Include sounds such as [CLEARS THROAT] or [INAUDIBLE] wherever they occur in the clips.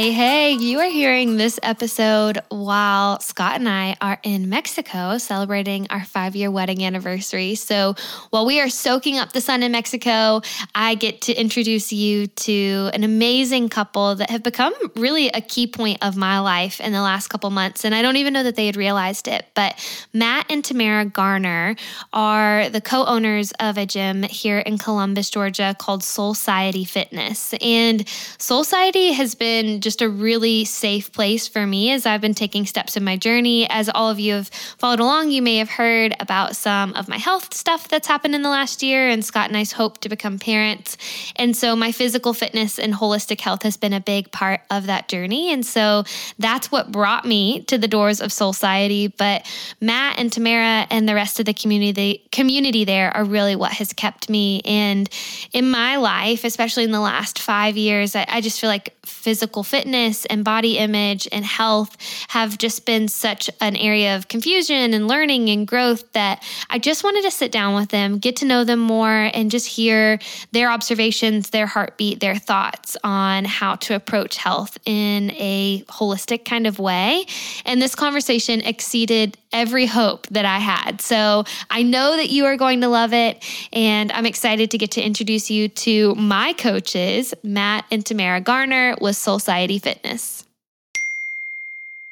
Hey, hey, you are hearing this episode while Scott and I are in Mexico celebrating our five year wedding anniversary. So while we are soaking up the sun in Mexico, I get to introduce you to an amazing couple that have become really a key point of my life in the last couple months. And I don't even know that they had realized it, but Matt and Tamara Garner are the co owners of a gym here in Columbus, Georgia called Solcioty Fitness. And Solcioty has been just a really safe place for me as I've been taking steps in my journey. As all of you have followed along, you may have heard about some of my health stuff that's happened in the last year, and Scott and I's hope to become parents. And so my physical fitness and holistic health has been a big part of that journey. And so that's what brought me to the doors of Solcioty. But Matt and Tamara and the rest of the community, community there are really what has kept me. And in my life, especially in the last five years, I, I just feel like physical fitness and body image and health have just been such an area of confusion and learning and growth that I just wanted to sit down with them, get to know them more, and just hear their observations, their heartbeat, their thoughts on how to approach health in a holistic kind of way. And this conversation exceeded every hope that I had. So I know that you are going to love it. And I'm excited to get to introduce you to my coaches, Matt and Tamara Garner with Solcioty Fitness.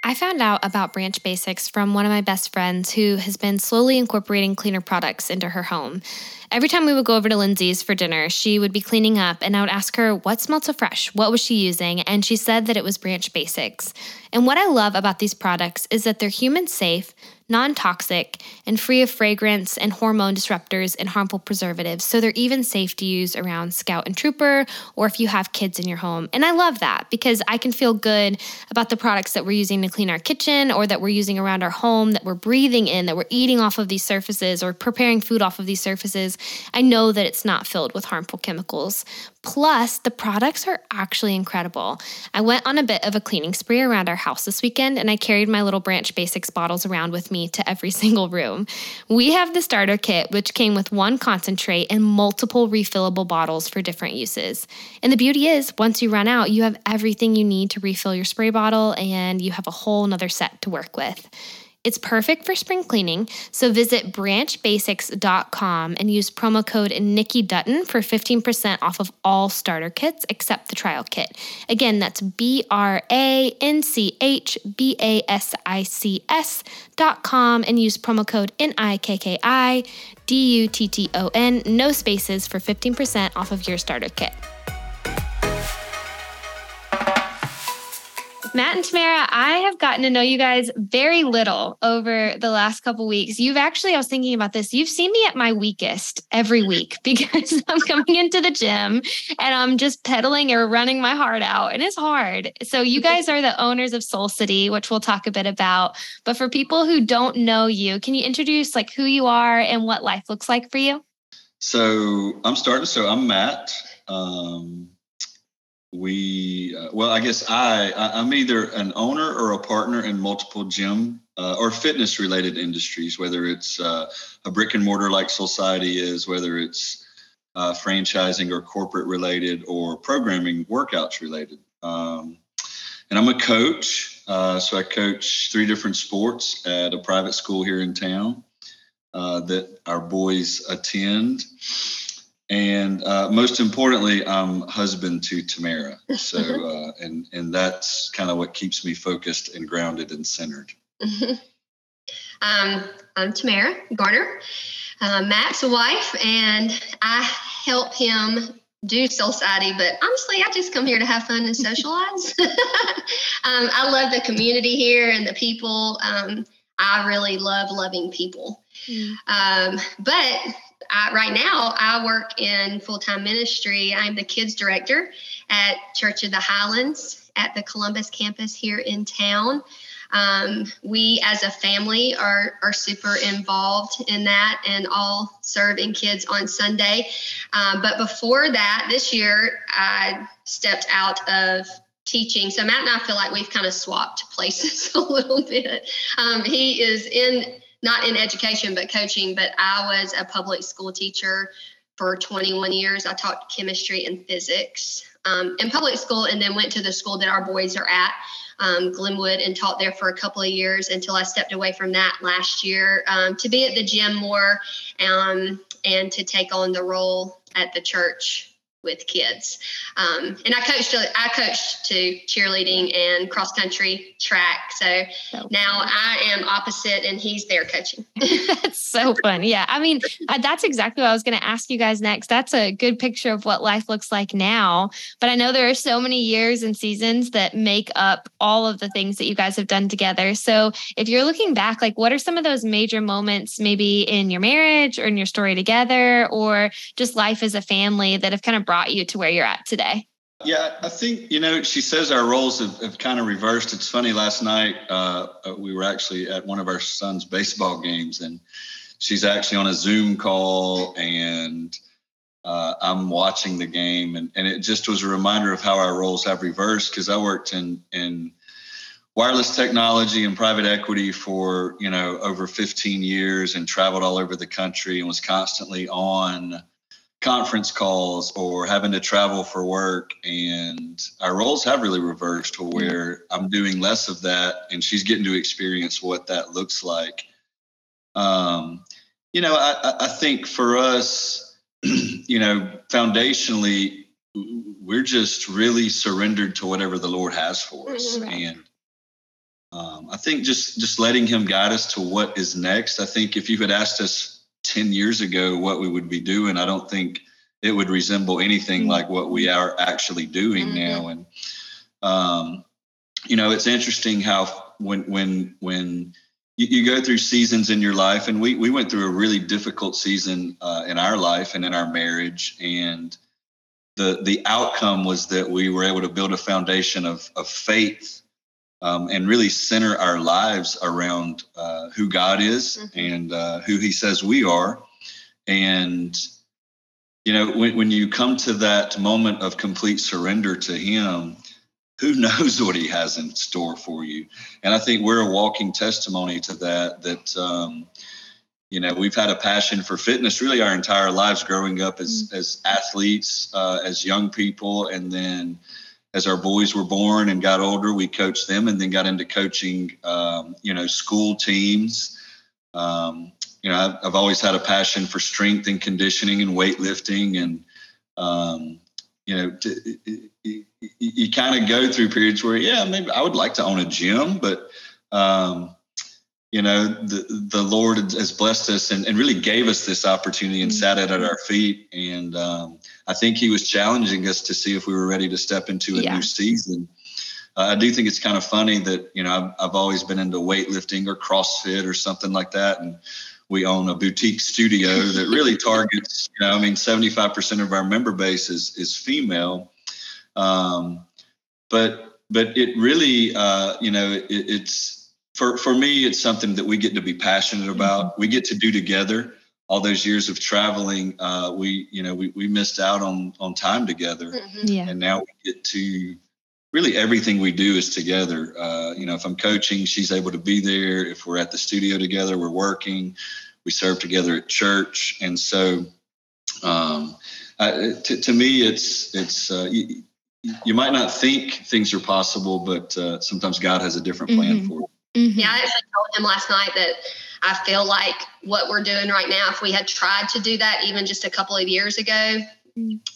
I found out about Branch Basics from one of my best friends who has been slowly incorporating cleaner products into her home. Every time we would go over to Lindsay's for dinner, she would be cleaning up, and I would ask her what smelled so fresh. What was she using? And she said that it was Branch Basics. And what I love about these products is that they're human safe, non toxic, and free of fragrance and hormone disruptors and harmful preservatives. So they're even safe to use around Scout and Trooper or if you have kids in your home. And I love that because I can feel good about the products that we're using to clean our kitchen or that we're using around our home, that we're breathing in, that we're eating off of these surfaces or preparing food off of these surfaces. I know that it's not filled with harmful chemicals. Plus, the products are actually incredible. I went on a bit of a cleaning spree around our house this weekend and I carried my little Branch Basics bottles around with me to every [LAUGHS] single room. We have the starter kit, which came with one concentrate and multiple refillable bottles for different uses. And the beauty is, once you run out, you have everything you need to refill your spray bottle and you have a whole nother set to work with. It's perfect for spring cleaning, so visit branchbasics.com and use promo code Nikki Dutton for 15% off of all starter kits except the trial kit. Again, that's B R A N C H B A S I C S.com and use promo code N I K K I D U T T O N, no spaces for 15% off of your starter kit. Matt and Tamara, I have gotten to know you guys very little over the last couple weeks. You've actually, I was thinking about this, you've seen me at my weakest every week [LAUGHS] because I'm coming into the gym and I'm just pedaling or running my heart out, and it's hard. So, you guys are the owners of Soul City, which we'll talk a bit about. But for people who don't know you, can you introduce like who you are and what life looks like for you? So, I'm starting. So, I'm Matt. Um, we uh, well i guess I, I am either an owner or a partner in multiple gym uh, or fitness related industries whether it's uh, a brick and mortar like Society is whether it's uh, franchising or corporate related or programming workouts related. Um, and i'm a coach uh, so i coach three different sports at a private school here in town uh, that our boys attend and uh, most importantly, I'm husband to Tamara. So, [LAUGHS] uh, and and that's kind of what keeps me focused and grounded and centered. [LAUGHS] um, I'm Tamara Garner, uh, Matt's wife, and I help him do Solcioty. But honestly, I just come here to have fun and [LAUGHS] socialize. um, I love the community here and the people. Um, I really love loving people. Mm. Um, but I, right now, I work in full time ministry. I'm the kids director at Church of the Highlands at the Columbus campus here in town. Um, we as a family are, are super involved in that and all serving kids on Sunday. Um, but before that, this year, I stepped out of teaching. So Matt and I feel like we've kind of swapped places [LAUGHS] a little bit. Um, he is in not in education but coaching but i was a public school teacher for 21 years. I taught chemistry and physics um, in public school and then went to the school that our boys are at um, Glenwood and taught there for a couple of years until I stepped away from that last year um, to be at the gym more um, and to take on the role at the church with kids. Um, and I coached, I coached to cheerleading and cross country track. So, so now I am opposite and he's there coaching. [LAUGHS] that's so fun. Yeah. I mean, that's exactly what I was going to ask you guys next. That's a good picture of what life looks like now. But I know there are so many years and seasons that make up all of the things that you guys have done together. So if you're looking back, like what are some of those major moments, maybe in your marriage or in your story together or just life as a family that have kind of brought you to where you're at today? Yeah, I think, you know, she says our roles have, have kind of reversed. It's funny, last night uh, uh, we were actually at one of our son's baseball games, and she's actually on a Zoom call, and uh, I'm watching the game. And, and it just was a reminder of how our roles have reversed because I worked in, in wireless technology and private equity for, you know, over 15 years and traveled all over the country and was constantly on conference calls or having to travel for work and our roles have really reversed to where i'm doing less of that and she's getting to experience what that looks like. Um, you know I, I think for us [CLEARS THROAT] you know foundationally we're just really surrendered to whatever the lord has for us mm-hmm. and um, i think just just letting him guide us to what is next. I think if you had asked us 10 years ago what we would be doing, I don't think it would resemble anything mm-hmm. like what we are actually doing mm-hmm. now. And, um, you know, it's interesting how when, when, when, you, you, go through seasons in your life, and we we went through a really difficult season uh, in our life and in our marriage, and the the outcome was that we were able to build a foundation of of faith um, and really center our lives around uh, who God is mm-hmm. and uh, who He says we are. And, you know, when, when you come to that moment of complete surrender to Him, who [LAUGHS] knows what He has in store for you? And I think we're a walking testimony to that, that, um, you know, we've had a passion for fitness really our entire lives growing up as, mm-hmm. as athletes, uh, as young people, and then as our boys were born and got older, we coached them and then got into coaching, um, you know, school teams. Um, you know, I've, I've, always had a passion for strength and conditioning and weightlifting. And, um, you know, to, you, you kind of go through periods where, yeah, maybe I would like to own a gym, but, um, you know the the lord has blessed us and, and really gave us this opportunity and sat it at our feet. And um, i think he was challenging us to see if we were ready to step into a yeah. new season. Uh, i do think it's kind of funny that you know I've, I've always been into weightlifting or crossfit or something like that. And we own a boutique studio that really [LAUGHS] targets you know i mean 75% of our member base is is female. Um, but but it really uh, you know it, it's for for me, it's something that we get to be passionate about. Mm-hmm. We get to do together. All those years of traveling, uh, we you know we we missed out on on time together, mm-hmm. yeah. and now we get to really everything we do is together. Uh, you know, if I'm coaching, she's able to be there. If we're at the studio together, we're working. We serve together at church, and so um, I, to, to me, it's it's uh, you, you, might not think things are possible, but uh, sometimes God has a different plan mm-hmm. for you. Mm-hmm. Yeah, I actually told him last night that I feel like what we're doing right now, if we had tried to do that even just a couple of years ago.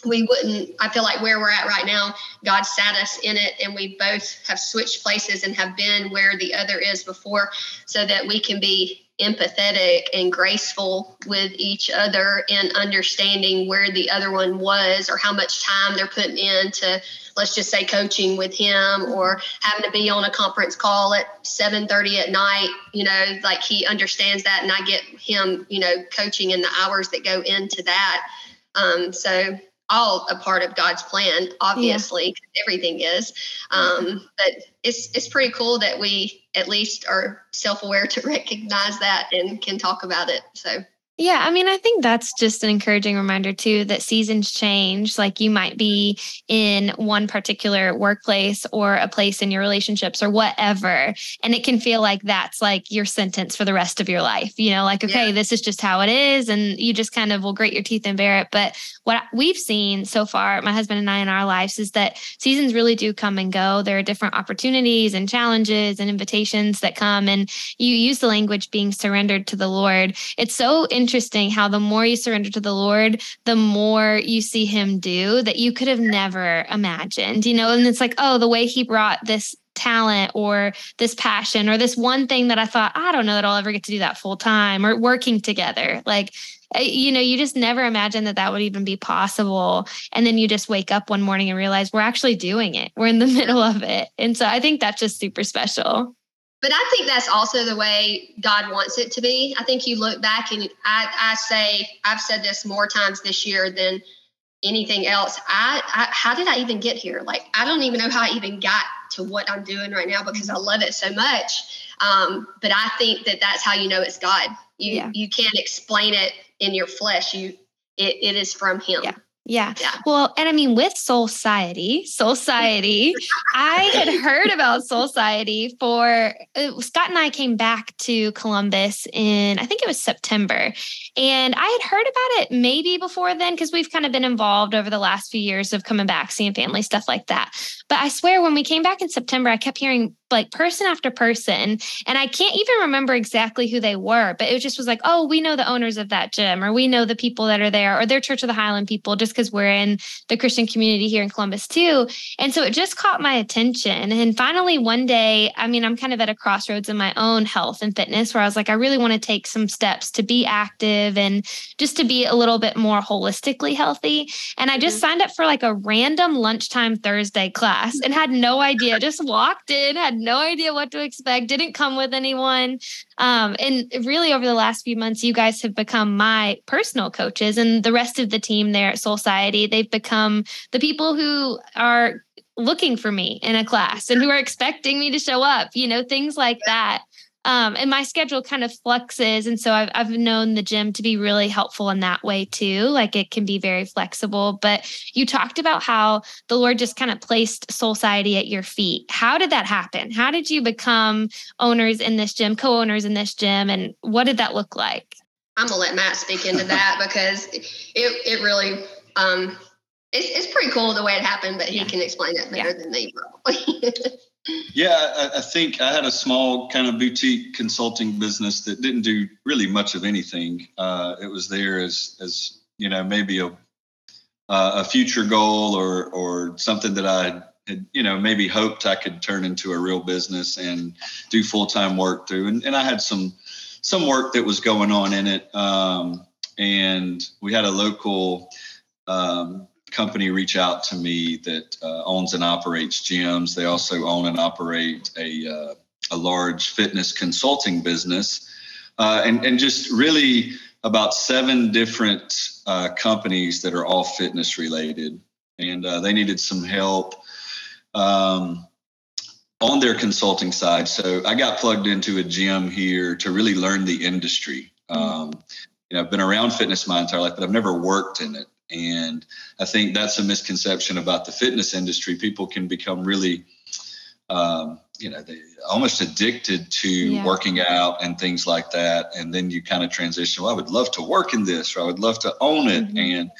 We wouldn't. I feel like where we're at right now, God sat us in it, and we both have switched places and have been where the other is before, so that we can be empathetic and graceful with each other and understanding where the other one was or how much time they're putting in to let's just say coaching with him or having to be on a conference call at 7:30 at night you know like he understands that and I get him you know coaching in the hours that go into that um, so all a part of God's plan obviously yeah. everything is. Um, but it's it's pretty cool that we at least are self-aware to [LAUGHS] recognize that and can talk about it. So Yeah, I mean, I think that's just an encouraging reminder too that seasons change. Like you might be in one particular workplace or a place in your relationships or whatever, and it can feel like that's like your sentence for the rest of your life. You know, like, okay, yeah. this is just how it is. And you just kind of will grit your teeth and bear it. But what we've seen so far, my husband and I in our lives, is that seasons really do come and go. There are different opportunities and challenges and invitations that come. And you use the language being surrendered to the Lord. It's so interesting interesting how the more you surrender to the Lord, the more you see Him do that you could have never imagined, you know? And it's like, oh, the way He brought this talent or this passion or this one thing that I thought, I don't know that I'll ever get to do that full time or working together. Like, eh, you know, you just never imagine that that would even be possible. And then you just wake up one morning and realize we're actually doing it. We're in the [LAUGHS] middle of it. And so I think that's just super special. But I think that's also the way God wants it to be. I think you look back and I, I say, I've said this more times this year than anything else. I, I, how did I even get here? Like, I don't even know how I even got to what I'm doing right now because I love it so much. Um, but I think that that's how you know it's God. You, yeah. you can't explain it in your flesh. You, it, it is from Him. Yeah. Yeah. yeah. Well, and I mean, with Solcioty, Soul Society, I had [LAUGHS] heard about Solcioty for uh, Scott and I came back to Columbus in, I think it was September. And I had heard about it maybe before then because we've kind of been involved over the last few years of coming back, seeing family, stuff like that. But I swear, when we came back in September, I kept hearing like person after person. And I can't even remember exactly who they were, but it just was like, oh, we know the owners of that gym, or we know the people that are there, or they're Church of the Highland people, just because we're in the Christian community here in Columbus too. And so it just caught my attention. And finally, one day, I mean, I'm kind of at a crossroads in my own health and fitness where I was like, I really want to take some steps to be active and just to be a little bit more holistically healthy. And I just mm-hmm. signed up for like a random lunchtime Thursday class and had no idea, just walked in, had no idea what to expect, didn't come with anyone. Um, and really, over the last few months, you guys have become my personal coaches, and the rest of the team there at Solcioty, they've become the people who are looking for me in a class and who are expecting me to show up, you know, things like that. Um, and my schedule kind of fluxes. And so I've, I've known the gym to be really helpful in that way too. Like it can be very flexible. But you talked about how the Lord just kind of placed Solcioty at your feet. How did that happen? How did you become owners in this gym, co owners in this gym? And what did that look like? I'm going to let Matt speak into that because it, it really, um, it's, it's pretty cool the way it happened, but he yeah. can explain it better yeah. than me probably. [LAUGHS] Yeah, I, I, think I had a small kind of boutique consulting business that didn't do really much of anything. Uh, it was there as as you know maybe a uh, a future goal or or something that I had you know maybe hoped I could turn into a real business and do full time work through. And, and I had some some work that was going on in it. Um, and we had a local um, company reach out to me that uh, owns and operates gyms. They also own and operate a, uh, a large fitness consulting business. Uh, and, and just really about seven different uh, companies that are all fitness related. And uh, they needed some help um, on their consulting side. So I got plugged into a gym here to really learn the industry. Um, you know, I've been around fitness my entire life, but I've never worked in it. And I think that's a misconception about the fitness industry. People can become really, um, you know, they almost addicted to yeah. working out and things like that. And then you kind of transition. Well, I would love to work in this, or I would love to own it. Mm-hmm. And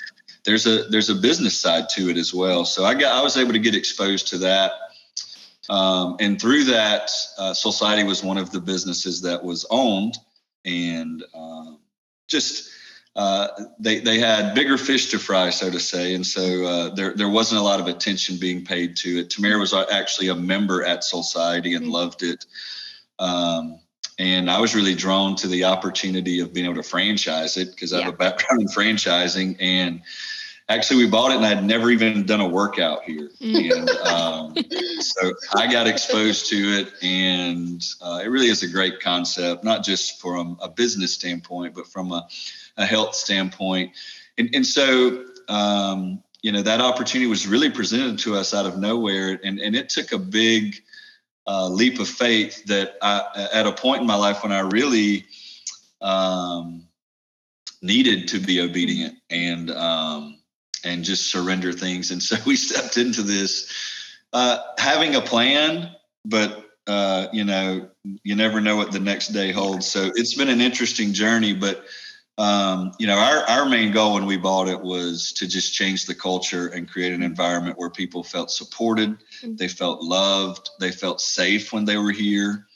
there's a there's a business side to it as well. So I got I was able to get exposed to that. Um, and through that, uh, Society was one of the businesses that was owned, and um, just uh, they they had bigger fish to fry, so to say, and so uh, there there wasn't a lot of attention being paid to it. Tamara was actually a member at Society and mm-hmm. loved it, um, and I was really drawn to the opportunity of being able to franchise it because I have a background in franchising and. Actually, we bought it, and I'd never even done a workout here, mm. and um, so I got exposed to it, and uh, it really is a great concept, not just from a business standpoint, but from a a health standpoint. And, and so, um, you know, that opportunity was really presented to us out of nowhere. And, and it took a big uh, leap of faith that I, at a point in my life when I really, um, needed to be obedient and um, and just surrender things. And so [LAUGHS] we stepped into this uh, having a plan, but uh, you know, you never know what the next day holds. So it's been an interesting journey, but um, you know, our, our main goal when we bought it was to just change the culture and create an environment where people felt supported, mm-hmm. they felt loved, they felt safe when they were here.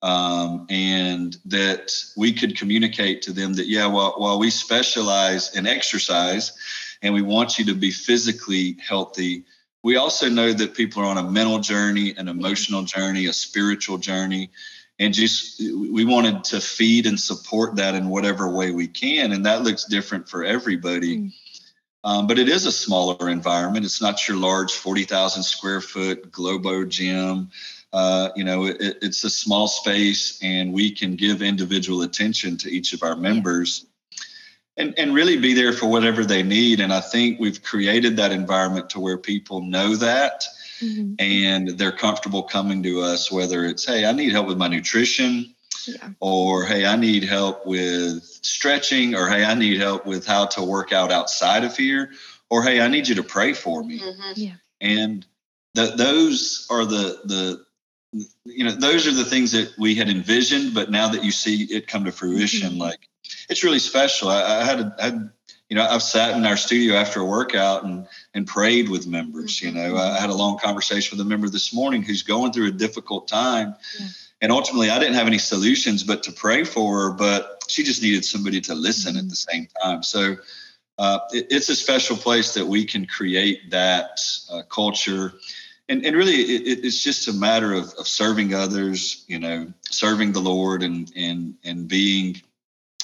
Um, and that we could communicate to them that, yeah, while, while we specialize in exercise and we want you to be physically healthy, we also know that people are on a mental journey, an emotional journey, a spiritual journey. And just we wanted to feed and support that in whatever way we can. And that looks different for everybody. Mm. Um, but it is a smaller environment. It's not your large 40,000 square foot Globo gym. Uh, you know, it, it's a small space and we can give individual attention to each of our members and, and really be there for whatever they need. And I think we've created that environment to where people know that mm-hmm. and they're comfortable coming to us, whether it's, hey, I need help with my nutrition. Yeah. Or, hey, I need help with stretching, or hey, I need help with how to work out outside of here, or hey, I need you to pray for me. Mm-hmm. Yeah. And th- those are the the you know those are the things that we had envisioned, but now that you see it come to fruition, mm-hmm. like it's really special. I, I had, a, I had, you know, I've sat in our studio after a workout and and prayed with members. You know, I had a long conversation with a member this morning who's going through a difficult time, yeah. and ultimately, I didn't have any solutions but to pray for her. But she just needed somebody to listen mm-hmm. at the same time. So. Uh, it, it's a special place that we can create that uh, culture and, and really it, it's just a matter of, of serving others you know serving the lord and and and being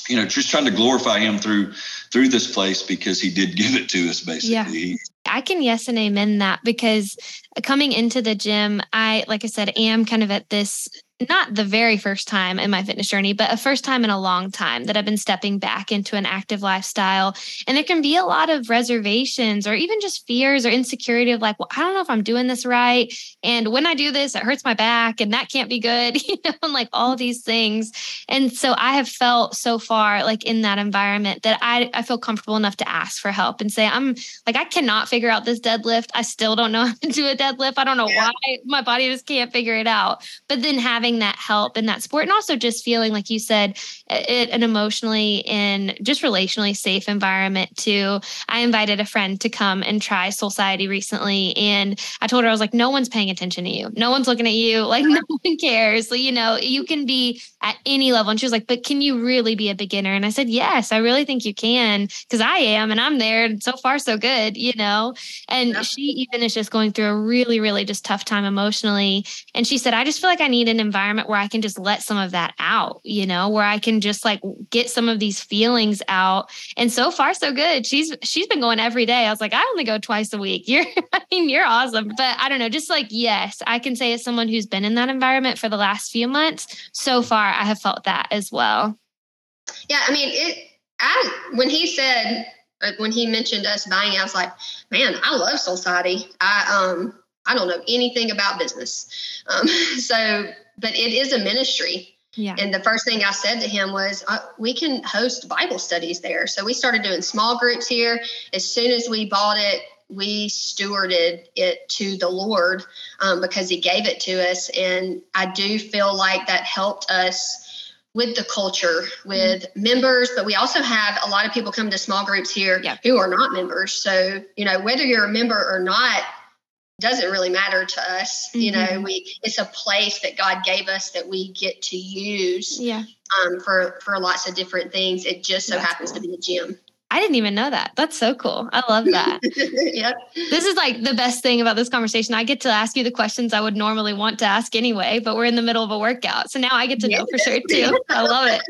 you know just trying to glorify him through through this place because he did [LAUGHS] give it to us basically yeah. I can yes and amen that because coming into the gym, I, like I said, am kind of at this not the very first time in my fitness journey, but a first time in a long time that I've been stepping back into an active lifestyle. And there can be a lot of reservations or even just fears or insecurity of like, well, I don't know if I'm doing this right. And when I do this, it hurts my back and that can't be good, [LAUGHS] you know, and like all these things. And so I have felt so far like in that environment that I, I feel comfortable enough to ask for help and say, I'm like, I cannot figure out this deadlift. I still don't know how to do a deadlift. I don't know yeah. why my body just can't figure it out. But then having having that help in that sport and also just feeling like you said it, an emotionally and just relationally safe environment too. I invited a friend to come and try society recently and i told her i was like no one's paying attention to you. No one's looking at you. Like [LAUGHS] no one cares. So, you know you can be at any level and she was like but can you really be a beginner and i said yes i really think you can because i am and i'm there and so far so good you know and yeah. she even is just going through a really really just tough time emotionally and she said i just feel like i need an environment environment where I can just let some of that out, you know, where I can just like get some of these feelings out. And so far, so good. She's she's been going every day. I was like, I only go twice a week. [LAUGHS] You're I mean, you're awesome. But I don't know, just like yes, I can say as someone who's been in that environment for the last few months, so far I have felt that as well. Yeah, I mean, it I when he said when he mentioned us buying, I was like, man, I love Society. I um I don't know anything about business. Um, [LAUGHS] so but it is a ministry. Yeah. And the first thing I said to him was, uh, we can host Bible studies there. So we started doing small groups here. As soon as we bought it, we stewarded it to the Lord um, because He gave it to us. And I do feel like that helped us with the culture, with mm-hmm. members, but we also have a lot of people come to small groups here yeah. who are not members. So, you know, whether you're a member or not, doesn't really matter to us mm-hmm. you know mm-hmm. we it's a place that god gave us that we get to use yeah um for for lots of different things it just so That's happens cool. to be a gym I didn't even know that. That's so cool. I love that. [LAUGHS] yep. This is like the best thing about this conversation. I get to ask you the questions I would normally want to ask anyway, but we're in the middle of a workout. So now I get to know for sure too. [LAUGHS] I love it.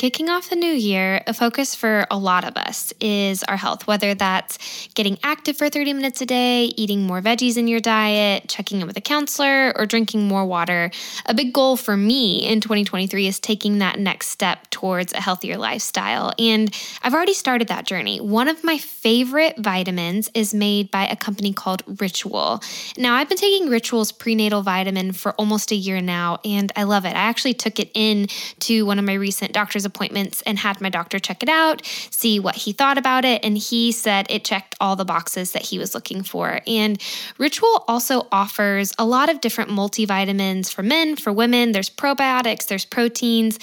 Kicking off the new year, a focus for a lot of us is our health, whether that's getting active for 30 minutes a day, eating more veggies in your diet, checking in with a counselor, or drinking more water. A big goal for me in 2023 is taking that next step towards a healthier lifestyle. And I've already started that journey. One of my favorite vitamins is made by a company called Ritual. Now, I've been taking Ritual's prenatal vitamin for almost a year now, and I love it. I actually took it in to one of my recent doctor's appointments and had my doctor check it out, see what he thought about it. And he said it checked all the boxes that he was looking for. And Ritual also offers a lot of different multivitamins for men, for women. There's probiotics, there's proteins.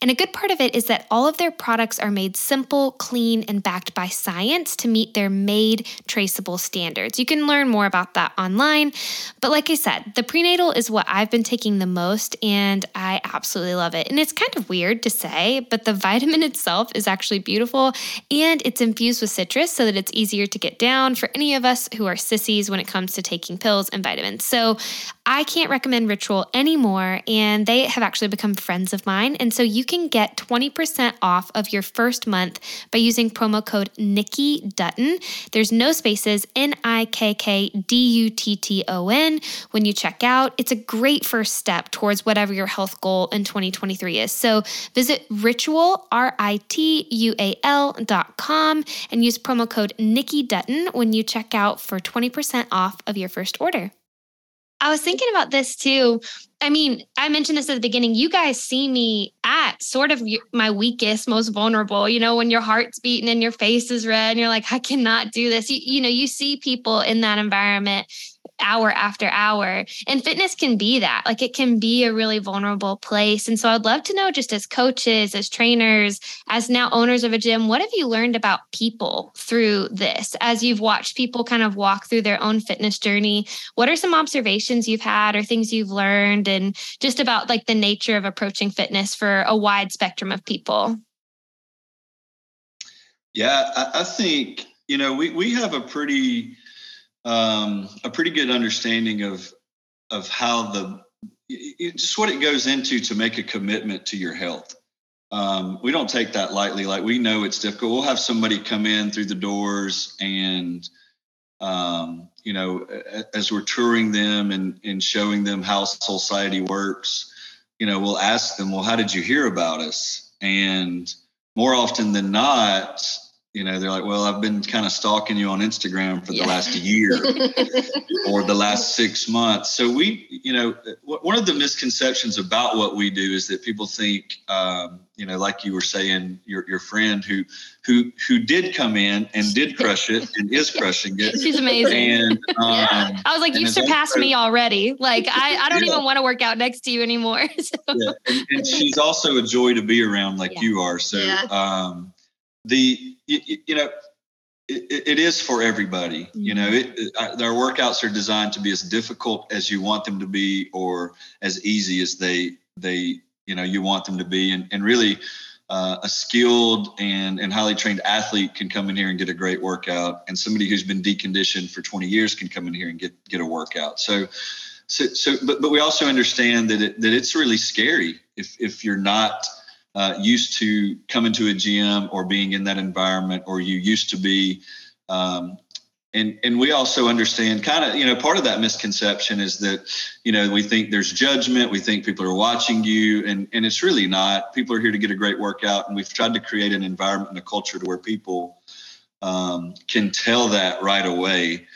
And a good part of it is that all of their products are made simple, clean, and backed by science to meet their made traceable standards. You can learn more about that online. But like I said, the prenatal is what I've been taking the most, and I absolutely love it. And it's kind of weird to say, but the vitamin itself is actually beautiful and it's infused with citrus so that it's easier to get down for any of us who are sissies when it comes to taking pills and vitamins. So I can't recommend Ritual anymore, and they have actually become friends of mine. And so you can get 20% off of your first month by using promo code Nikki Dutton. There's no spaces, N I K K D U T T O N, when you check out. It's a great first step towards whatever your health goal in 2023 is. So visit ritual, R I T U A L dot com, and use promo code Nikki Dutton when you check out for 20% off of your first order. I was thinking about this too. I mean, I mentioned this at the beginning. You guys see me at sort of my weakest, most vulnerable, you know, when your heart's beating and your face is red and you're like, I cannot do this. You, you know, you see people in that environment hour after hour. And fitness can be that. Like it can be a really vulnerable place. And so I'd love to know, just as coaches, as trainers, as now owners of a gym, what have you learned about people through this as you've watched people kind of walk through their own fitness journey? What are some observations you've had or things you've learned and just about like the nature of approaching fitness for a wide spectrum of people? Yeah, I, think, you know, we, we have a pretty um, a pretty good understanding of of how the just what it goes into to make a commitment to your health. Um, we don't take that lightly. Like we know it's difficult. We'll have somebody come in through the doors and um, you know, as we're touring them and, and showing them how society works, you know, we'll ask them, well, how did you hear about us? And more often than not, you know they're like well i've been kind of stalking you on instagram for the yeah. last year [LAUGHS] or the last six months so we you know one of the misconceptions about what we do is that people think um, you know like you were saying your, your friend who who who did come in and did [LAUGHS] crush it and is crushing it she's amazing and [LAUGHS] um, yeah. i was like you surpassed me already like i, I don't yeah. even want to work out next to you anymore so. yeah. and, and, she's also a joy to be around like you are so um the you, you know it, it is for everybody you know it, uh, their workouts are designed to be as difficult as you want them to be or as easy as they they you know you want them to be. And, and really uh, a skilled and, and highly trained athlete can come in here and get a great workout. And somebody who's been deconditioned for 20 years can come in here and get get a workout. So so, so but, but we also understand that it, that it's really scary if if you're not uh, used to coming to a gym or being in that environment, or you used to be. Um, and and we also understand kind of you know part of that misconception is that you know we think there's judgment we think people are watching you and and it's really not people are here to get a great workout and we've tried to create an environment and a culture to where people um, can tell that right away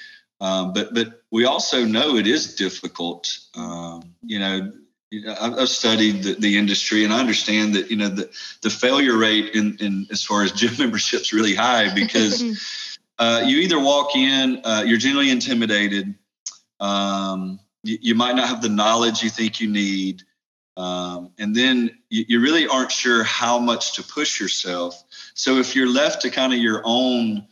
um, but but we also know it is difficult um, you know I've studied the, the, industry and I understand that you know the, the failure rate in, in as far as [LAUGHS] gym memberships really high because [LAUGHS] uh, you either walk in, uh, you're generally intimidated, um, you, you, might not have the knowledge you think you need, um, and then you, you, really aren't sure how much to push yourself. So if you're left to kind of your own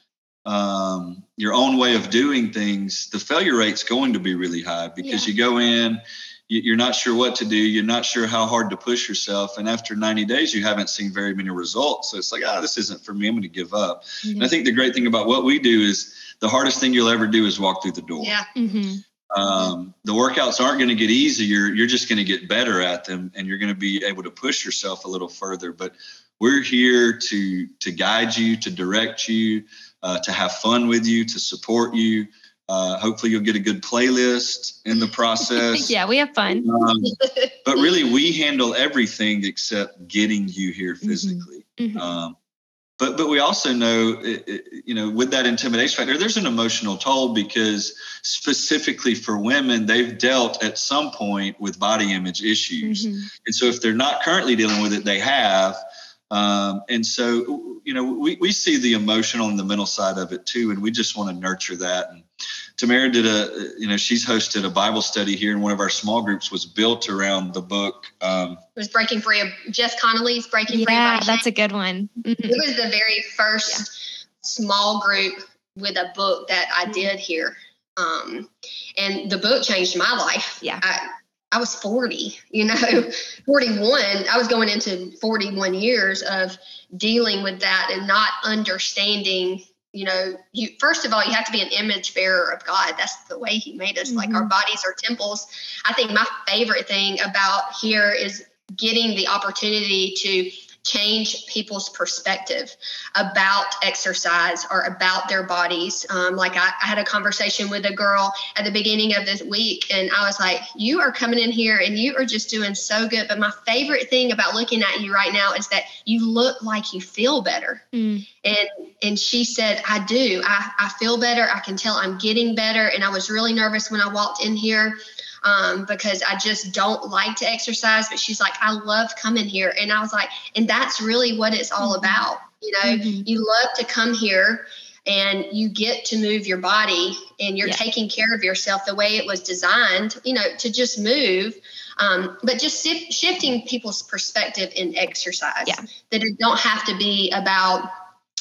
um, your own way of doing things, the failure rate's going to be really high because yeah. you go in you're not sure what to do. You're not sure how hard to push yourself. And after 90 days, you haven't seen very many results. So it's like, ah, oh, this isn't for me. I'm going to give up. Mm-hmm. And I think the great thing about what we do is the hardest thing you'll ever do is walk through the door. Yeah. Mm-hmm. Um, the workouts aren't going to get easier. You're just going to get better at them and you're going to be able to push yourself a little further. But we're here to, to guide you, to direct you, uh, to have fun with you, to support you. Uh, hopefully, you'll get a good playlist in the process. [LAUGHS] yeah, we have fun. Um, [LAUGHS] but really, we handle everything except getting you here mm-hmm. physically. Mm-hmm. Um, but but we also know, it, it, you know, with that intimidation factor, there's an emotional toll because specifically for women, they've dealt at some point with body image issues, mm-hmm. and so if they're not currently dealing with it, they have. Um, and so, you know, we, we see the emotional and the mental side of it too, and we just want to nurture that. And Tamara did a, you know, she's hosted a Bible study here, and one of our small groups was built around the book. Um, it was Breaking Free of Jess Connolly's Breaking yeah, Free. Yeah, that's a good one. Mm-hmm. It was the very first yeah. small group with a book that I mm-hmm. did here. Um, and the book changed my life. Yeah. I, I was 40, you know, [LAUGHS] 41. I was going into 41 years of dealing with that and not understanding you know you first of all you have to be an image bearer of god that's the way he made us mm-hmm. like our mm-hmm. bodies are temples i think my favorite thing about here is getting the opportunity to change people's perspective about exercise or about their bodies. Um, like I, I, had a conversation with a girl at the beginning of this week, and I was like, "You are coming in here and you are just doing so good." But my favorite thing about looking at you right now is that you look like you feel better. Mm. And and she said, "I do. I, I feel better. I can tell I'm getting better." And I was really nervous when I walked in here um, because I just don't like to exercise. But she's like, I love coming here. And I was like, and that's really what it's all mm-hmm. about. You know, mm-hmm. you love to come here and you get to move your body and you're yeah. taking care of yourself the way it was designed, you know, to just move. Um, but just sif- shifting people's perspective in exercise yeah. that it don't have to be about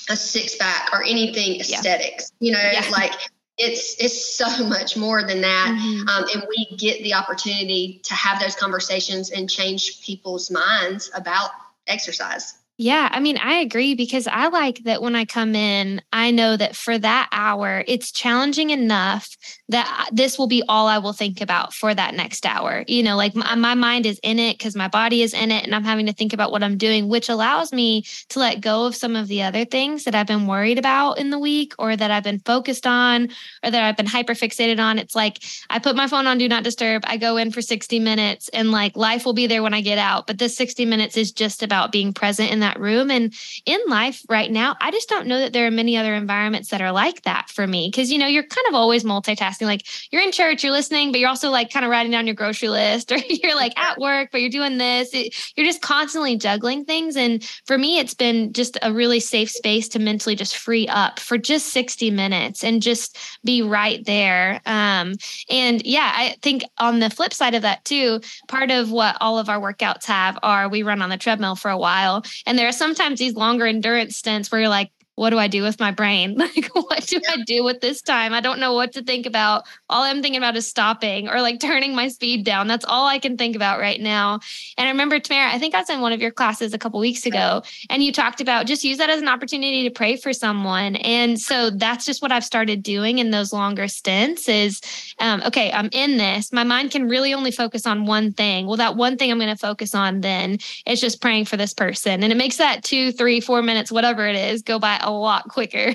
a six pack or anything aesthetics, yeah. you know, like it's it's so [LAUGHS] much more than that mm-hmm. um, and we get the opportunity to have those conversations and change people's minds about exercise yeah, I mean, I agree because I like that when I come in, I know that for that hour, it's challenging enough that this will be all I will think about for that next hour. You know, like my, my mind is in it because my body is in it and I'm having to think about what I'm doing, which allows me to let go of some of the other things that I've been worried about in the week or that I've been focused on or that I've been hyper fixated on. It's like I put my phone on do not disturb, I go in for 60 minutes and like life will be there when I get out. But this 60 minutes is just about being present in that room. And in life right now, I just don't know that there are many other environments that are like that for me. Cause, you know, you're kind of always multitasking. Like you're in church, you're listening, but you're also like kind of writing down your grocery list, [LAUGHS] or you're like at work, but you're doing this. It, you're just constantly juggling things. And for me, it's been just a really safe space to mentally just free up for just 60 minutes and just be right there. Um, and yeah, I think on the flip side of that, too, part of what all of our workouts have are we run on the treadmill for a while. And there are sometimes these longer endurance stints where you're like, what do I do with my brain? [LAUGHS] Like, what do I do with this time? I don't know what to think about. All I'm thinking about is stopping or like turning my speed down. That's all I can think about right now. And I remember, Tamara, I think I was in one of your classes a couple weeks ago, and you talked about just use that as an opportunity to pray for someone. And so that's just what I've started doing in those longer stints is, um, okay, I'm in this. My mind can really only focus on one thing. Well, that one thing I'm going to focus on then is just praying for this person. And it makes that two, three, four minutes, whatever it is, go by a lot quicker.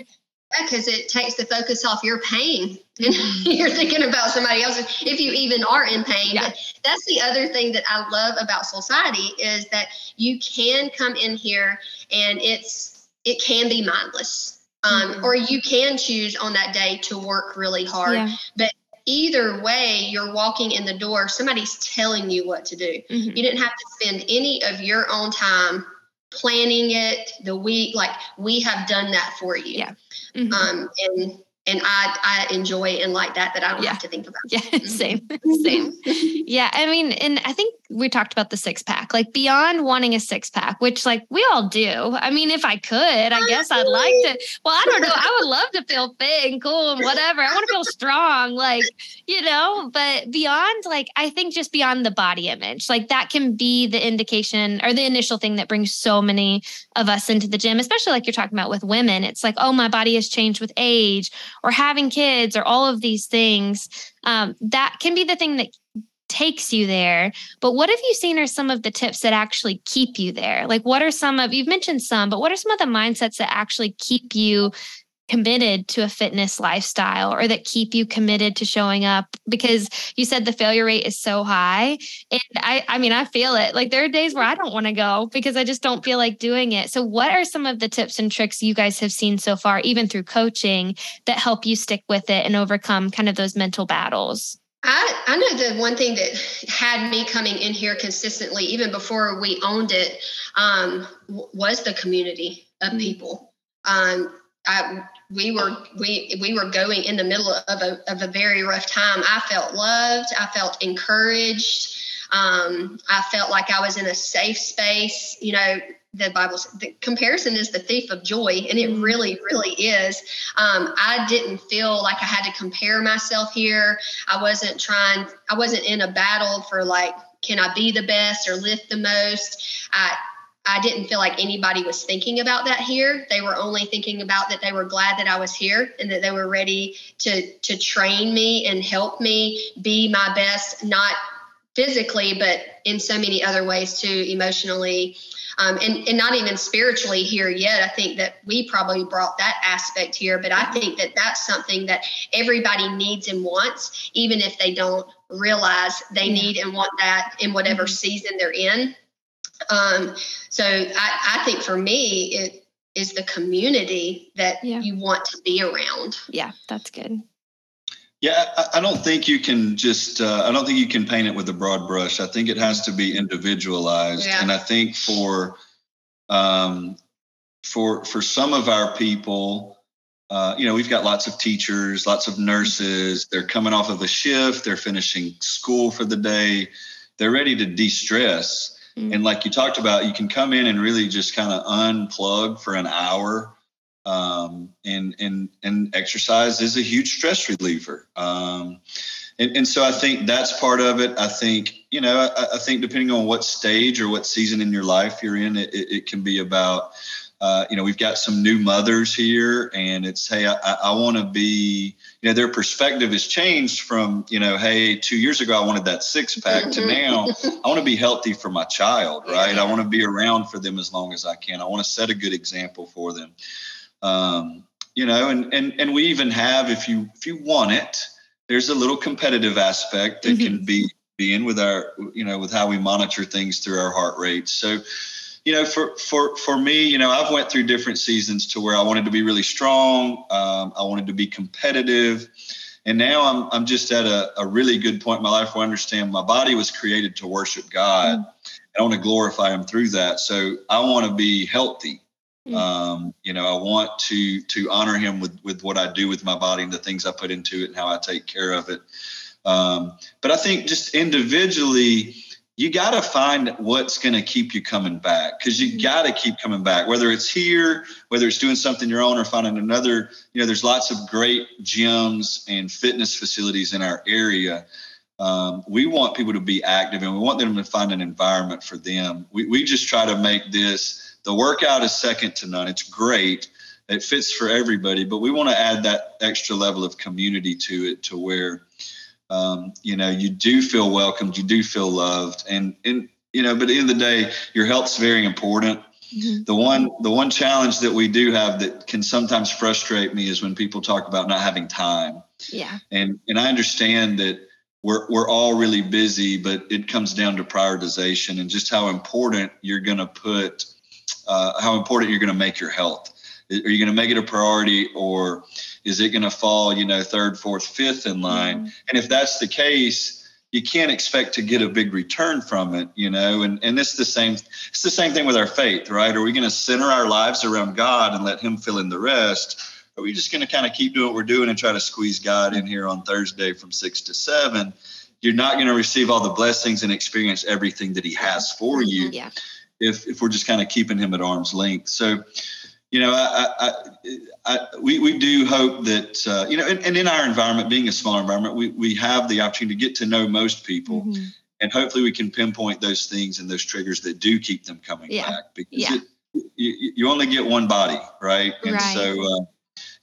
Because it takes the focus off your pain. And [LAUGHS] you're thinking about somebody else, if you even are in pain. Yeah. that's the other thing that I love about society is that you can come in here and it's it can be mindless. Um, mm-hmm. or you can choose on that day to work really hard. Yeah. But either way, you're walking in the door, somebody's telling you what to do. Mm-hmm. You didn't have to spend any of your own time planning it the week like we have done that for you yeah mm-hmm. um and and I I enjoy and like that that I don't yeah. have to think about. Yeah, [LAUGHS] mm-hmm. same, [LAUGHS] same. yeah, I mean, and I think we talked about the six pack, like beyond wanting a six pack, which like we all do. I mean, if I could, I guess I'd like to. Well, I don't know. I would love to feel fit and cool and whatever. I want to feel strong, like you know. But beyond, like I think just beyond the body image, like that can be the indication or the initial thing that brings so many of us into the gym, especially like you're talking about with women. It's like, oh, my body has changed with age or having kids or all of these things. Um, that can be the thing that takes you there. But what have you seen are some of the tips that actually keep you there? Like, what are some of, you've mentioned some, but what are some of the mindsets that actually keep you committed to a fitness lifestyle or that keep you committed to showing up because you said the failure rate is so high and i i mean i feel it like there are days where i don't want to go because i just don't feel like doing it so what are some of the tips and tricks you guys have seen so far even through coaching that help you stick with it and overcome kind of those mental battles I, I know the one thing that had me coming in here consistently, even before we owned it, um, was the community of mm-hmm. people. Um, I, we were we we were going in the middle of a, of a very rough time. I felt loved. I felt encouraged. Um, I felt like I was in a safe space. You know, the Bible the comparison is the thief of joy, and it mm-hmm. really, really is. Um, I didn't feel like I had to compare myself here. I wasn't trying. I wasn't in a battle for like, can I be the best or lift the most? I I didn't feel like anybody was thinking about that here. They were only thinking about that they were glad that I was here and that they were ready to to train me and help me be my best, not physically, but in so many other ways too, emotionally, um, and, and not even spiritually here yet. I think that we probably brought that aspect here, but I think that that's something that everybody needs and wants, even if they don't realize they need and want that in whatever mm-hmm. season they're in. Um, so I, I think for me, it is the community that yeah. you want to be around. Yeah, that's good. Yeah, I, I don't think you can just. Uh, I don't think you can paint it with a broad brush. I think it has to be individualized, yeah. and I think for um, for for some of our people, uh, you know, we've got lots of teachers, lots of nurses. They're coming off of a shift. They're finishing school for the day. They're ready to de-stress. Mm-hmm. And like you talked about, you can come in and really just kind of unplug for an hour um, and and and exercise is a huge stress reliever. Um, and, and so I think that's part of it. I think you know I, I, think depending on what stage or what season in your life you're in, it, it, it can be about. Uh, you know, we've got some new mothers here, and it's hey, I, I want to be. You know, their perspective has changed from you know, hey, two years ago I wanted that six pack to now I want to be healthy for my child, right? I want to be around for them as long as I can. I want to set a good example for them. Um, you know, and and and we even have, if you if you want it, there's a little competitive aspect that mm-hmm. can be be in with our, you know, with how we monitor things through our heart rate. So, you know, for for for me, you know, I've went through different seasons to where I wanted to be really strong. Um, I wanted to be competitive. And now I'm I'm just at a, a really good point in my life where I understand my body was created to worship God. Mm-hmm. I want to glorify him through that. So I want to be healthy. Mm. Um, you know, I want to to honor him with with what I do with my body and the things I put into it and how I take care of it. Um, but I think just individually, you got to find what's going to keep you coming back because you mm-hmm. got to keep coming back. Whether it's here, whether it's doing something your own, or finding another. You know, there's lots of great gyms and fitness facilities in our area. Um, we want people to be active and we want them to find an environment for them. We, we just try to make this the workout is second to none. It's great. It fits for everybody, but we want to add that extra level of community to it to where um, you know you do feel welcomed, you do feel loved, and and you know. But at the end of the day, your health's very important. Mm-hmm. The one the one challenge that we do have that can sometimes frustrate me is when people talk about not having time. Yeah. And and I understand that we're we're all really busy, but it comes down to prioritization and just how important you're going to put uh, how important you're going to make your health. Are you going to make it a priority, or is it going to fall, you know, third, fourth, fifth in line? Mm-hmm. And if that's the case, you can't expect to get a big return from it, you know. And and it's the same. It's the same thing with our faith, right? Are we going to center our lives around God and let Him fill in the rest? Are we just going to kind of keep doing what we're doing and try to squeeze God in here on Thursday from six to seven? You're not going to receive all the blessings and experience everything that He has for you. Yeah if if we're just kind of keeping him at arm's length. So, you know, I, I, I, we we do hope that uh, you know, and, and, in our environment, being a smaller environment, we we have the opportunity to get to know most people. Mm-hmm. And hopefully, we can pinpoint those things and those triggers that do keep them coming yeah. back because yeah. it, you, you only get one body, right? And right. so, uh,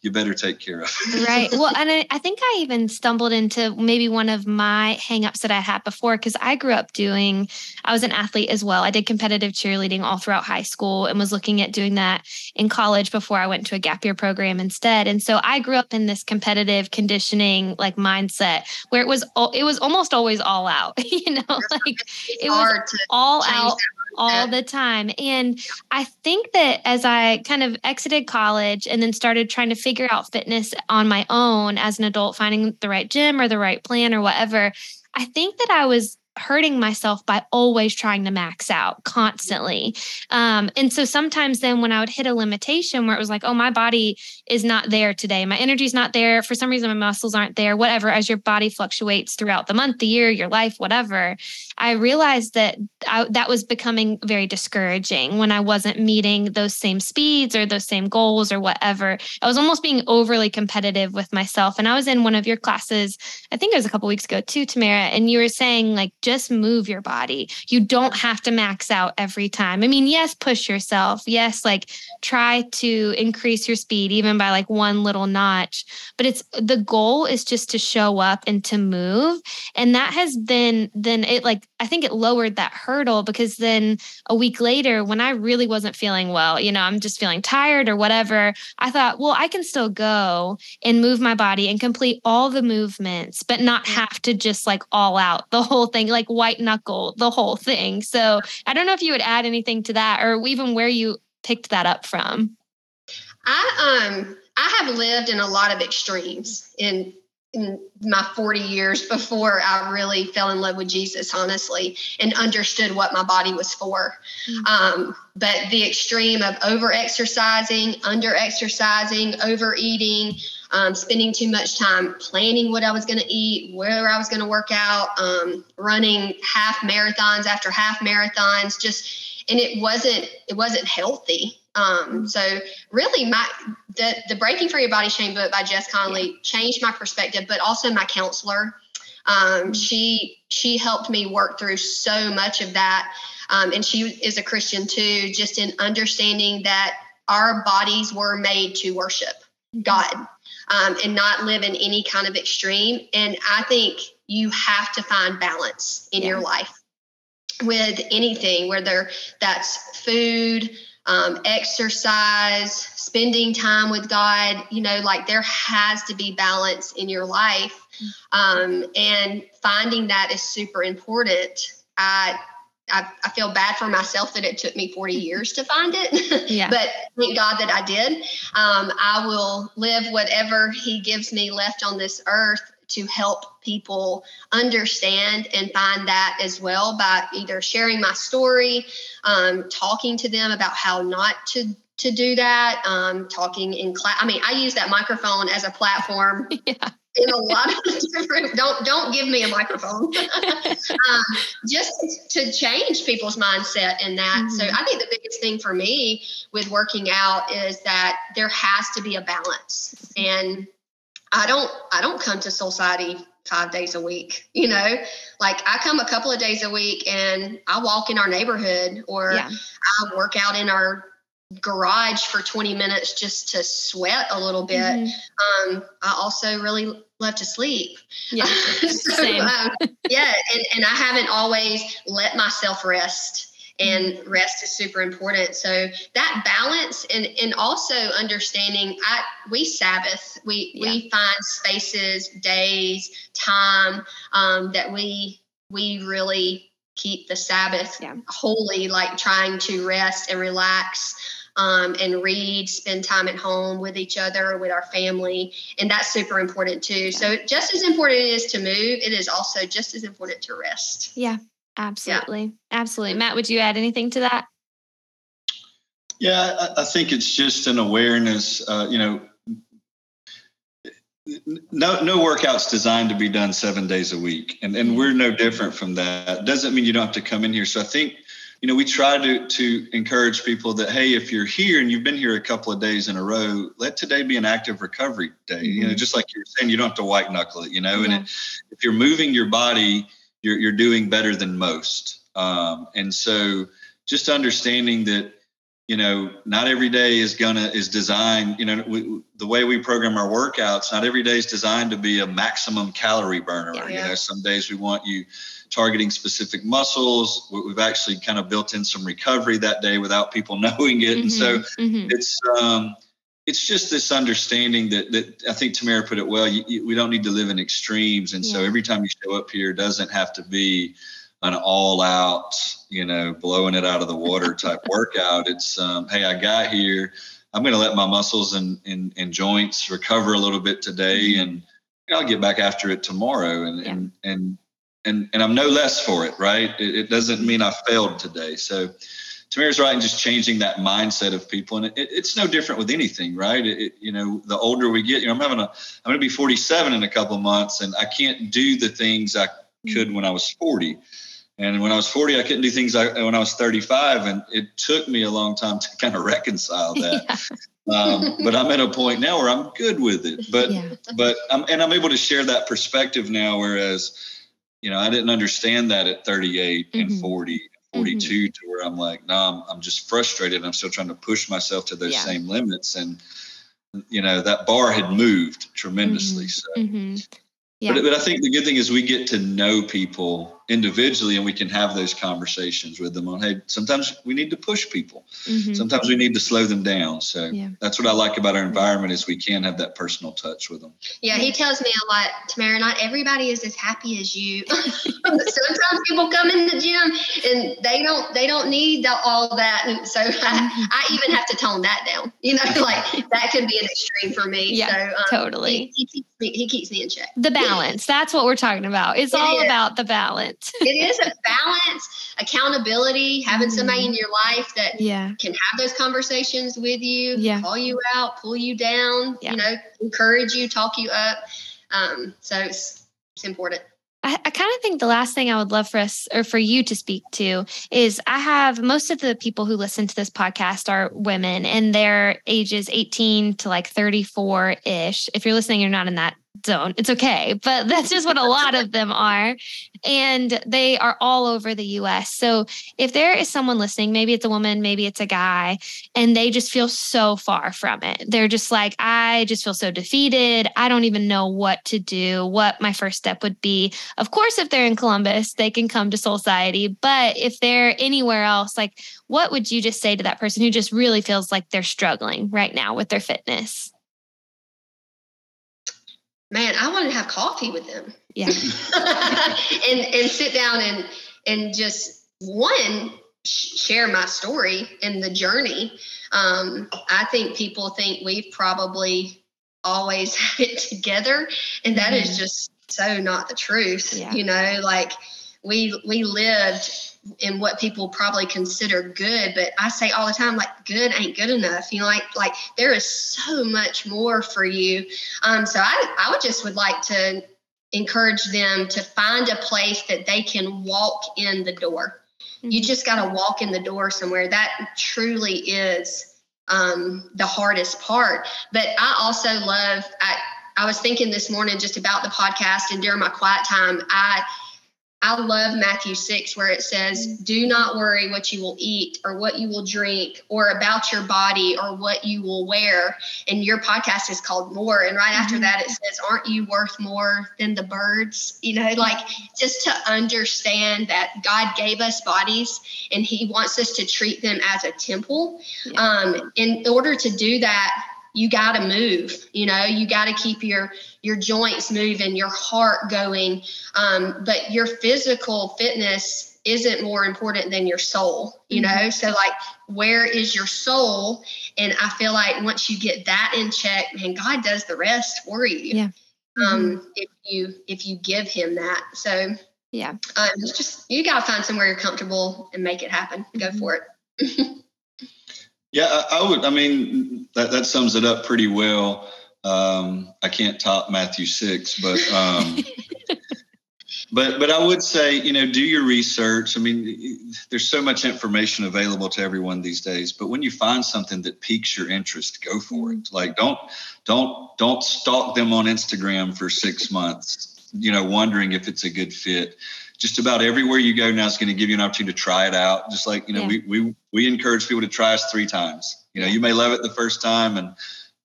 you better take care of. right. Well, [LAUGHS] and I, I, think I even stumbled into maybe one of my hangups that I had before because I grew up doing, I was an athlete as well. I did competitive cheerleading all throughout high school and was looking at doing that in college before I went to a gap year program instead. And so I grew up in this competitive conditioning like mindset where it was, it was almost always all out, [LAUGHS] you know, like it was all out all the time. And I think that as I kind of exited college and then started trying to figure out fitness on my own as an adult, finding the right gym or the right plan or whatever, I think that I was hurting myself by always trying to max out constantly. Um, and so sometimes then when I would hit a limitation where it was like, oh, my body is not there today, my energy's not there, for some reason my muscles aren't there, whatever, as your body fluctuates throughout the month, the year, your life, whatever, I realized that I, that was becoming very discouraging when I wasn't meeting those same speeds or those same goals or whatever. I was almost being overly competitive with myself. And I was in one of your classes, I think it was a couple weeks ago too, Tamara, and you were saying like, just move your body. You don't have to max out every time. I mean, yes, push yourself. Yes, like try to increase your speed even by like one little notch. But it's the goal is just to show up and to move. And that has been then it like I think it lowered that hurdle because then a week later, when I really wasn't feeling well, you know, I'm just feeling tired or whatever, I thought, well, I can still go and move my body and complete all the movements, but not have to just like all out the whole thing. Like, white knuckle the whole thing. So I don't know if you would add anything to that or even where you picked that up from. I um I have lived in a lot of extremes in in my 40 years before I really fell in love with Jesus, honestly, and understood what my body was for. Mm-hmm. Um, but the extreme of over exercising, under exercising, overeating, um, spending too much time planning what I was going to eat, where I was going to work out, um, running half marathons after half marathons, just and it wasn't it wasn't healthy. Um, so really, my the the Breaking Free of Body Shame book by Jess Connolly changed my perspective, but also my counselor. Um, she she helped me work through so much of that, um, and she is a Christian too. Just in understanding that our bodies were made to worship mm-hmm. God um, and not live in any kind of extreme. And I think you have to find balance in yeah. your life with anything, whether that's food, um, exercise, spending time with God. You know, like there has to be balance in your life. Um, and finding that is super important. I I, I, feel bad for myself that it took me 40 [LAUGHS] years to find it. Yeah. but thank God that I did. Um, I will live whatever He gives me left on this earth to help people understand and find that as well by either sharing my story, um, talking to them about how not to to do that, um, talking in class. I mean, I use that microphone as a platform. [LAUGHS] Yeah in a lot of [LAUGHS] different don't don't give me a microphone [LAUGHS] um, just to change people's mindset in that mm-hmm. so i think the biggest thing for me with working out is that there has to be a balance and i don't i don't come to Solcioty five days a week you know like i come a couple of days a week and i walk in our neighborhood or yeah. i work out in our garage for 20 minutes just to sweat a little bit. Mm-hmm. Um, I also really love to sleep. Yeah, [LAUGHS] so, same. Um, yeah, and, and I haven't always let myself rest. And mm-hmm. rest is super important. So that balance and and also understanding I we Sabbath. We yeah. we find spaces, days, time um, that we we really keep the Sabbath yeah. holy, like trying to rest and relax um, and read, spend time at home with each other, with our family. And that's super important too. So, just as important it is to move, it is also just as important to rest. Yeah, absolutely. Yeah. Absolutely. Matt, would you add anything to that? Yeah, I, I think it's just an awareness. Uh, you know, no no workout's designed to be done seven days a week and and we're no different from that doesn't mean you don't have to come in here so i think you know we try to to encourage people that hey if you're here and you've been here a couple of days in a row let today be an active recovery day mm-hmm. you know mm-hmm. just like you're saying you don't have to white knuckle it you know and it, if you're moving your body you're, you're doing better than most. Um, and so just understanding that you know not every day is gonna is designed you know we, the way we program our workouts not every day is designed to be a maximum calorie burner. Yeah, yeah. you know some days we want you targeting specific muscles. We've actually kind of built in some recovery that day without people [LAUGHS] knowing it. Mm-hmm, and so mm-hmm. it's um it's just this understanding that that I think Tamara put it well. You, you, we don't need to live in extremes, and yeah. so every time you show up here, doesn't have to be an all out, you know, blowing it out of the water [LAUGHS] type workout. It's, um, hey, I got here. I'm going to let my muscles and, and, and joints recover a little bit today mm-hmm. and I'll get back after it tomorrow. And, yeah. and, and, and, and I'm no less for it, right? It, it doesn't mean I failed today. So, Tamara's right in just changing that mindset of people, and it, it's no different with anything, right? It, you know, the older we get, you know, I'm having a, I'm going to be 47 in a couple months, and I can't do the things I could when I was 40. And when I was 40, I couldn't do things I, when I was 35, and it took me a long time to [LAUGHS] kind of reconcile [LAUGHS] that. yeah. um, but I'm at a point now where I'm good with it. But yeah. but I'm, and I'm able to share that perspective now, whereas you know I didn't understand that at 38 mm-hmm. and 40 42 mm-hmm. to where I'm like, no, I'm, I'm just frustrated. I'm still trying to push myself to those yeah. same limits. And, you know, that bar had moved tremendously. Mm-hmm. So, mm-hmm. Yeah. But, but I think the good thing is we get to know people individually and we can have those conversations with them on hey sometimes we need to push people. Mm-hmm. sometimes we need to slow them down. So yeah. that's what i like about our environment is we can have that personal touch with them. Yeah he tells me a lot tamara not everybody is as happy as you. [LAUGHS] Sometimes people come in the gym and they don't they don't need all that. And so I, mm-hmm. I, even have to tone that down you know [LAUGHS] like that can be an extreme for me. Yeah so um, totally. he, he, keeps me, he keeps me in check. The balance. That's what we're talking about. It's it all is. about the balance [LAUGHS] it is a balance, accountability, having somebody in mm-hmm. your life that yeah. can have those conversations with you, yeah. call you out, pull you down, yeah. you know, encourage you, talk you up. Um, so it's, it's important. I, I kind of think the last thing I would love for us or for you to speak to is I have most of the people who listen to this podcast are women and they're ages 18 to like 34 ish. If you're listening, you're not in that zone. It's okay, but [LAUGHS] that's just what a lot of them are. And they are all over the US. So if there is someone listening, maybe it's a woman, maybe it's a guy, and they just feel so far from it. They're just like, I just feel so defeated. I don't even know what to do, what my first step would be. Of course, if they're in Columbus, they can come to Solcioty. But if they're anywhere else, like, what would you just say to that person who just really feels like they're struggling right now with their fitness? Man, I want to have coffee with them. Yeah. [LAUGHS] and and sit down and and just one share my story and the journey. Um, I think people think we've probably always [LAUGHS] had it together, and that mm-hmm. is just so not the truth. Yeah. You know, like we we lived in what people probably consider good but i say all the time like good ain't good enough you know like like there is so much more for you. Um so i i would just would like to encourage them to find a place that they can walk in the door. Mm-hmm. you just got to walk in the door somewhere. That truly is um the hardest part. But i also love i i was thinking this morning just about the podcast and during my quiet time i I love Matthew 6, where it says, Do not worry what you will eat or what you will drink or about your body or what you will wear. And your podcast is called More. And right after mm-hmm. that, it says, Aren't you worth more than the birds? You know, like just to understand that God gave us bodies and He wants us to treat them as a temple. Yeah. Um, in order to do that, you got to move you know you got to keep your your joints moving your heart going um, but your physical fitness isn't more important than your soul you mm-hmm. know so like where is your soul? And i feel like once you get that in check and god does the rest for you. Yeah. Um, mm-hmm. if you if you give him that. So yeah. um, just you got to find somewhere you're comfortable and make it happen. Go mm-hmm. for it [LAUGHS] Yeah, I, I, would. I mean, that, that sums it up pretty well. Um, I can't top Matthew six, but um, [LAUGHS] but but I would say, you know, do your research. I mean, there's so much information available to everyone these days. But when you find something that piques your interest, go for it. Like don't don't don't stalk them on Instagram for six [LAUGHS] months. You know, wondering if it's a good fit just about everywhere you go now is going to give you an opportunity to try it out. Just like, you know, yeah. we, we, we encourage people to try us three times. You know, you may love it the first time and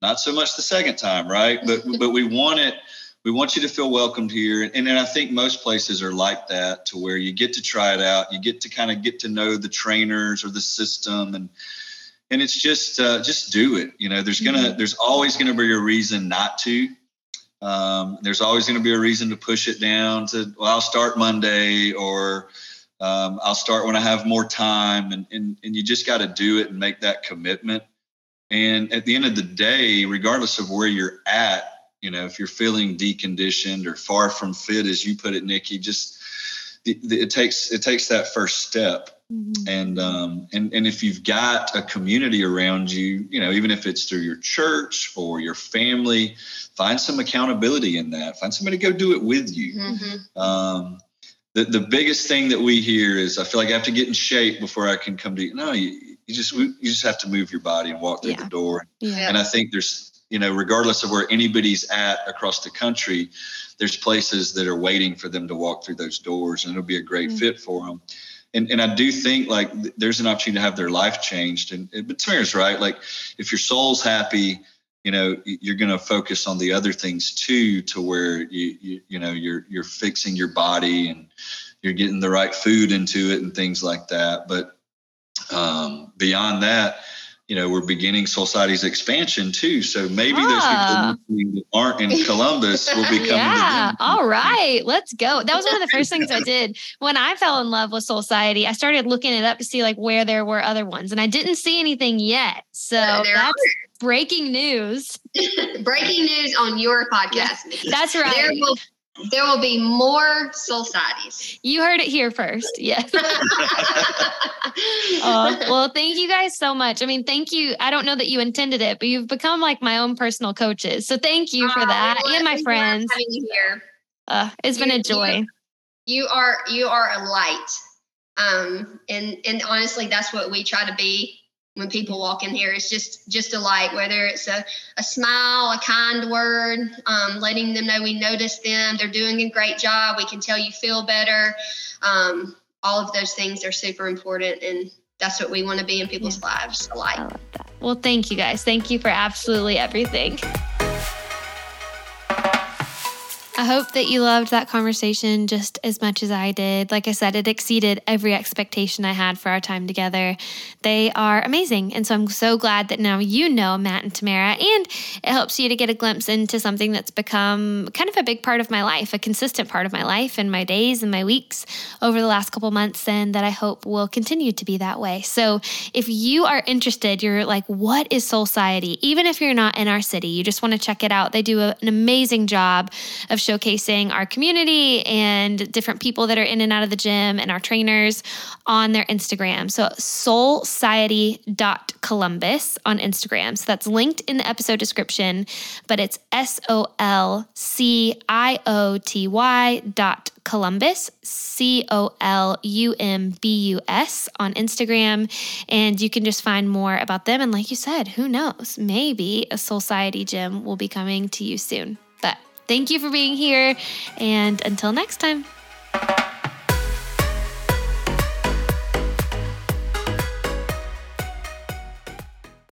not so much the second time, right? But, [LAUGHS] but we want it, we want you to feel welcomed here. And, and I think most places are like that to where you get to try it out. You get to kind of get to know the trainers or the system and, and it's just, uh, just do it. You know, there's gonna, mm-hmm. there's always going to be a reason not to. Um, there's always going to be a reason to push it down to, well, I'll start Monday or, Um, I'll start when I have more time, and and and you just got to do it and make that commitment. And at the end of the day, regardless of where you're at, you know, if you're feeling deconditioned or far from fit, as you put it, Nikki, just it takes it takes that first step Mm-hmm. And um, and and if you've got a community around you, you know, even if it's through your church or your family, find some accountability in that. Find somebody to go do it with you. Mm-hmm. Um, the the biggest thing that we hear is, I feel like I have to get in shape before I can come to you. No, you, you just you just have to move your body and walk through yeah. the door. Yeah. And I think there's you know, regardless of where anybody's at across the country, there's places that are waiting for them to walk through those doors, and it'll be a great mm-hmm. fit for them and and I do think like there's an opportunity to have their life changed. And but Tamara's right. Like if your soul's happy, you know, you're going to focus on the other things too, to where you you you know you're you're fixing your body and you're getting the right food into it and things like that. But um, beyond that, you know, we're beginning Solcioty's expansion too. So maybe ah. those people that aren't in Columbus will [LAUGHS] be coming. yeah. All right. Let's go. That was one of the first things I [LAUGHS] did when I fell in love with Society. I started looking it up to see like where there were other ones, and I didn't see anything yet. So that's are. breaking news. [LAUGHS] breaking news on your podcast. That's right. There will there will be more soul societies. You heard it here first. Yes. [LAUGHS] uh, well, thank you guys so much. I mean, thank you. I don't know that you intended it, but you've become like my own personal coaches. So thank you for uh, that well, and my friends. Having you here. Uh, it's you, been a joy. You, you are you are a light. Um, and and honestly, that's what we try to be when people walk in here. It's just just a light, whether it's a, a smile, a kind word, um, letting them know we notice them, they're doing a great job, we can tell you feel better. Um, all of those things are super important and that's what we want to be in people's yeah. lives, a light. I love that. Well, thank you guys. Thank you for absolutely everything. I hope that you loved that conversation just as much as I did. Like I said, it exceeded every expectation I had for our time together. They are amazing. And so I'm so glad that now you know Matt and Tamara, and it helps you to get a glimpse into something that's become kind of a big part of my life, a consistent part of my life and my days and my weeks over the last couple months, and that I hope will continue to be that way. So if you are interested, you're like, what is Solcioty? Even if you're not in our city, you just want to check it out. They do an amazing job of showcasing our community and different people that are in and out of the gym and our trainers on their Instagram. So solcioty.columbus on Instagram. So that's linked in the episode description, but it's S O L C I O T Y dot Columbus, C O L U M B U S on Instagram. And you can just find more about them. And like you said, who knows? Maybe a Solcioty gym will be coming to you soon. Thank you for being here. And until next time.